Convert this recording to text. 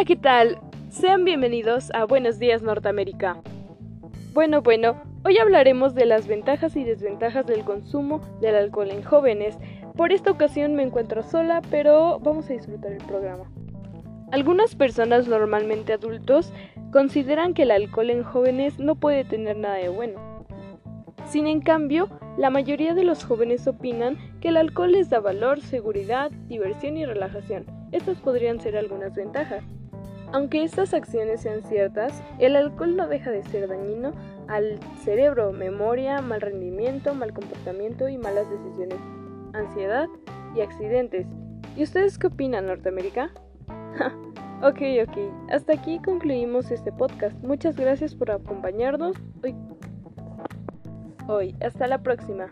Hola, ¿qué tal? Sean bienvenidos a Buenos Días Norteamérica. Bueno, bueno, hoy hablaremos de las ventajas y desventajas del consumo del alcohol en jóvenes. Por esta ocasión me encuentro sola, pero vamos a disfrutar el programa. Algunas personas normalmente adultos consideran que el alcohol en jóvenes no puede tener nada de bueno. Sin en cambio, la mayoría de los jóvenes opinan que el alcohol les da valor, seguridad, diversión y relajación. Estas podrían ser algunas ventajas. Aunque estas acciones sean ciertas, el alcohol no deja de ser dañino al cerebro, memoria, mal rendimiento, mal comportamiento y malas decisiones, ansiedad y accidentes. ¿Y ustedes qué opinan, Norteamérica? ok, ok. Hasta aquí concluimos este podcast. Muchas gracias por acompañarnos hoy. Hasta la próxima.